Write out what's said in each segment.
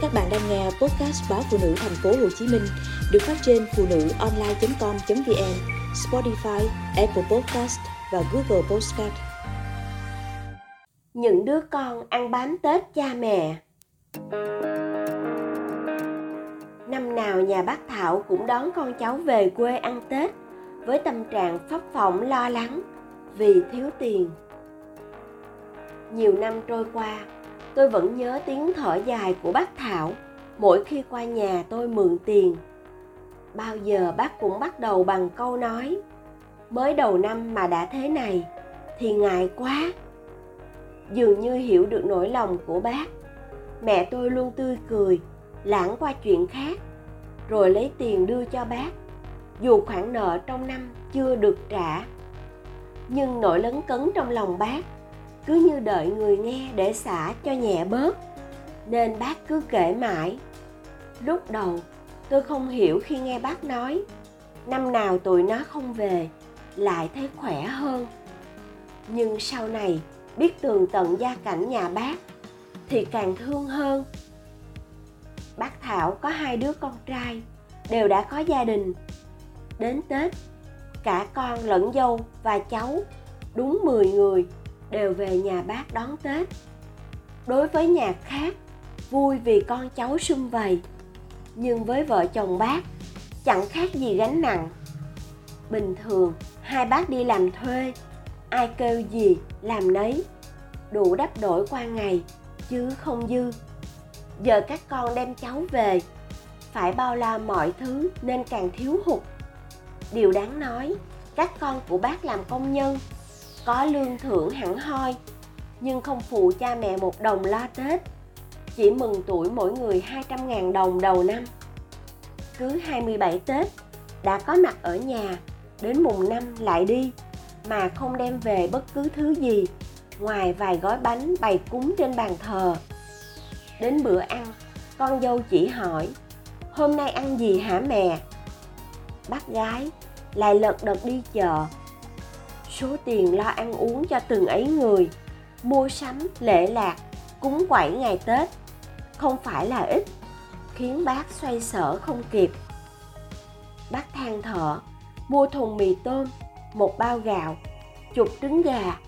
Các bạn đang nghe podcast báo phụ nữ thành phố Hồ Chí Minh được phát trên phụ nữ online.com.vn, Spotify, Apple Podcast và Google Podcast. Những đứa con ăn bám Tết cha mẹ. Năm nào nhà bác Thảo cũng đón con cháu về quê ăn Tết với tâm trạng phấp phỏng lo lắng vì thiếu tiền. Nhiều năm trôi qua, tôi vẫn nhớ tiếng thở dài của bác Thảo mỗi khi qua nhà tôi mượn tiền. Bao giờ bác cũng bắt đầu bằng câu nói mới đầu năm mà đã thế này thì ngại quá. Dường như hiểu được nỗi lòng của bác, mẹ tôi luôn tươi cười, lãng qua chuyện khác, rồi lấy tiền đưa cho bác, dù khoản nợ trong năm chưa được trả. Nhưng nỗi lấn cấn trong lòng bác cứ như đợi người nghe để xả cho nhẹ bớt. Nên bác cứ kể mãi. Lúc đầu, tôi không hiểu khi nghe bác nói. Năm nào tụi nó không về, lại thấy khỏe hơn. Nhưng sau này, biết tường tận gia cảnh nhà bác, thì càng thương hơn. Bác thảo có hai đứa con trai, đều đã có gia đình. Đến tết, cả con lẫn dâu và cháu, đúng 10 người đều về nhà bác đón tết. Đối với nhà khác, vui vì con cháu sum vầy. Nhưng với vợ chồng bác, chẳng khác gì gánh nặng. Bình thường, hai bác đi làm thuê, ai kêu gì, làm nấy. Đủ đắp đổi qua ngày, chứ không dư. Giờ các con đem cháu về, phải bao la mọi thứ nên càng thiếu hụt. Điều đáng nói, các con của bác làm công nhân có lương thưởng hẳn hoi, nhưng không phụ cha mẹ một đồng lo Tết. Chỉ mừng tuổi mỗi người 200.000 đồng đầu năm. Cứ 27 Tết, đã có mặt ở nhà, đến mùng năm lại đi, mà không đem về bất cứ thứ gì, ngoài vài gói bánh bày cúng trên bàn thờ. Đến bữa ăn, con dâu chỉ hỏi, hôm nay ăn gì hả mẹ? Bác gái lại lật đật đi chợ số tiền lo ăn uống cho từng ấy người, mua sắm, lễ lạc, cúng quẩy ngày tết không phải là ít, khiến bác xoay sở không kịp. Bác than thở, mua thùng mì tôm, một bao gạo, chục trứng gà,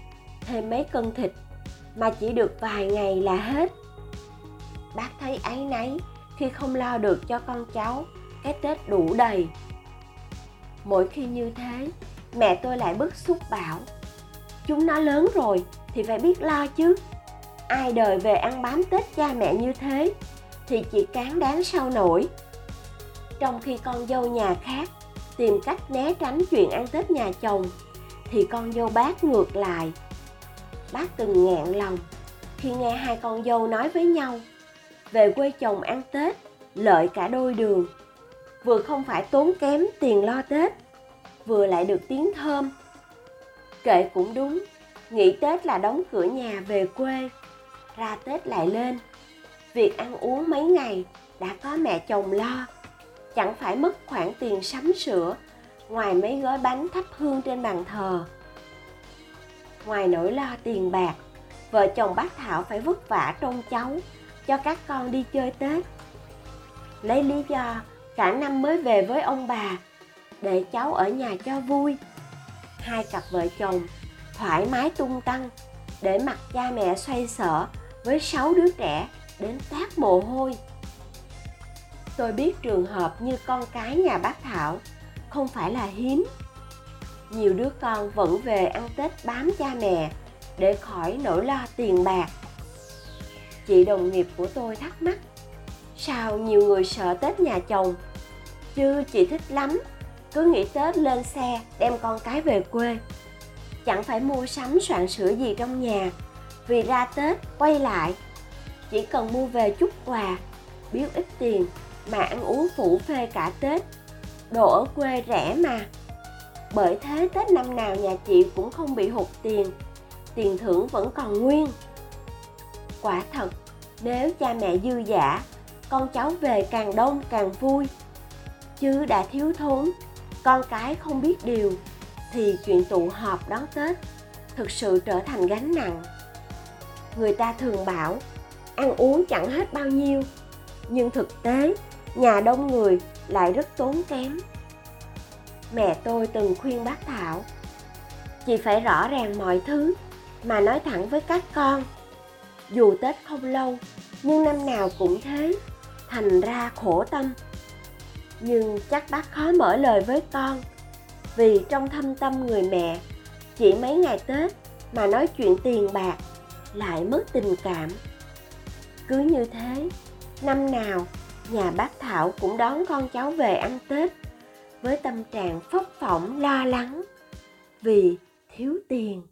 thêm mấy cân thịt, mà chỉ được vài ngày là hết. Bác thấy áy náy khi không lo được cho con cháu, cái tết đủ đầy. Mỗi khi như thế mẹ tôi lại bức xúc bảo, chúng nó lớn rồi thì phải biết lo chứ. Ai đời về ăn bám tết cha mẹ như thế thì chỉ cán đáng sao nổi. Trong khi con dâu nhà khác tìm cách né tránh chuyện ăn tết nhà chồng, thì con dâu bác ngược lại. Bác từng nghẹn lòng khi nghe hai con dâu nói với nhau về quê chồng ăn tết lợi cả đôi đường, vừa không phải tốn kém tiền lo tết vừa lại được tiếng thơm. Kệ cũng đúng, nghỉ tết là đóng cửa nhà về quê, ra tết lại lên. Việc ăn uống mấy ngày đã có mẹ chồng lo, chẳng phải mất khoản tiền sắm sửa ngoài mấy gói bánh thắp hương trên bàn thờ. Ngoài nỗi lo tiền bạc, vợ chồng bác thảo phải vất vả trông cháu cho các con đi chơi tết. Lấy lý do cả năm mới về với ông bà để cháu ở nhà cho vui. Hai cặp vợ chồng thoải mái tung tăng, để mặc cha mẹ xoay sở với sáu đứa trẻ đến tát mồ hôi. Tôi biết trường hợp như con cái nhà bác thảo không phải là hiếm. Nhiều đứa con vẫn về ăn tết bám cha mẹ để khỏi nỗi lo tiền bạc. Chị đồng nghiệp của tôi thắc mắc, sao nhiều người sợ tết nhà chồng? Chứ chị thích lắm cứ nghỉ tết lên xe, đem con cái về quê. Chẳng phải mua sắm, soạn sửa gì trong nhà. Vì ra tết, quay lại. Chỉ cần mua về chút quà, biếu ít tiền, mà ăn uống phủ phê cả tết. Đồ ở quê rẻ mà. Bởi thế tết năm nào nhà chị cũng không bị hụt tiền. Tiền thưởng vẫn còn nguyên. Quả thật, nếu cha mẹ dư giả con cháu về càng đông càng vui. Chứ đã thiếu thốn con cái không biết điều, thì chuyện tụ họp đón tết thực sự trở thành gánh nặng. Người ta thường bảo, ăn uống chẳng hết bao nhiêu, nhưng thực tế, nhà đông người lại rất tốn kém. Mẹ tôi từng khuyên bác thảo, chị phải rõ ràng mọi thứ mà nói thẳng với các con. Dù tết không lâu, nhưng năm nào cũng thế, thành ra khổ tâm nhưng chắc bác khó mở lời với con. Vì trong thâm tâm người mẹ, chỉ mấy ngày tết mà nói chuyện tiền bạc lại mất tình cảm. Cứ như thế, năm nào nhà bác thảo cũng đón con cháu về ăn tết với tâm trạng phấp phỏng, lo lắng vì thiếu tiền.